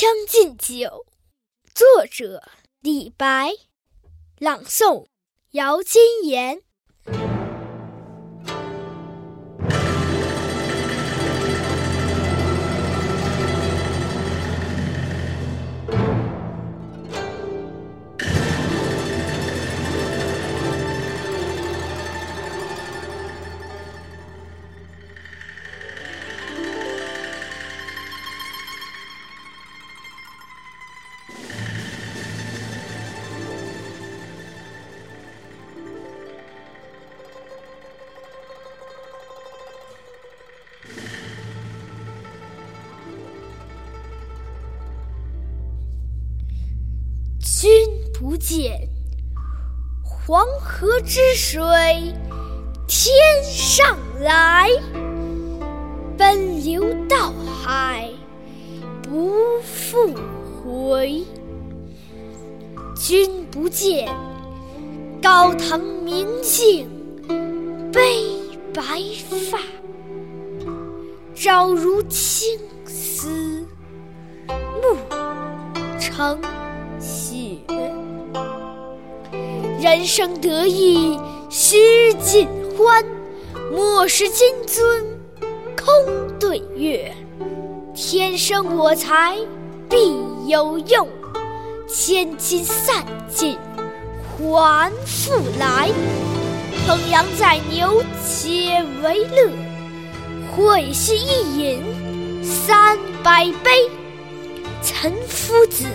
将进酒》，作者李白，朗诵姚金言。不见，黄河之水天上来，奔流到海不复回。君不见，高堂明镜悲白发，朝如青丝暮成雪。人生得意须尽欢，莫使金樽空对月。天生我材必有用，千金散尽还复来。烹羊宰牛且为乐，会须一饮三百杯。岑夫子，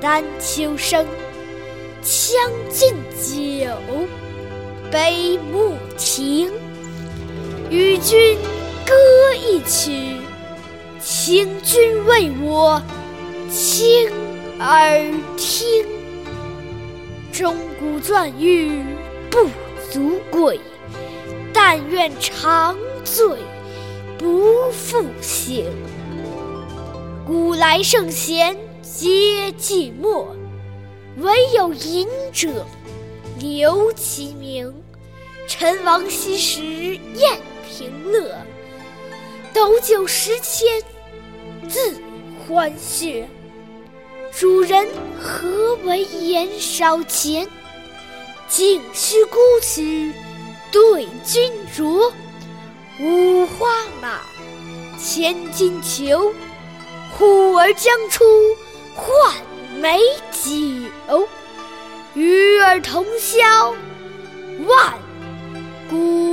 丹丘生，将进酒，杯莫停。与君歌一曲，请君为我倾耳听。钟鼓馔玉不足贵，但愿长醉不复醒。古来圣贤皆寂寞，惟有饮者留其名。陈王昔时宴平乐，斗酒十千恣欢谑。主人何为言少钱？径须沽取对君酌。五花马，千金裘。呼儿将出换美，尔同销万古。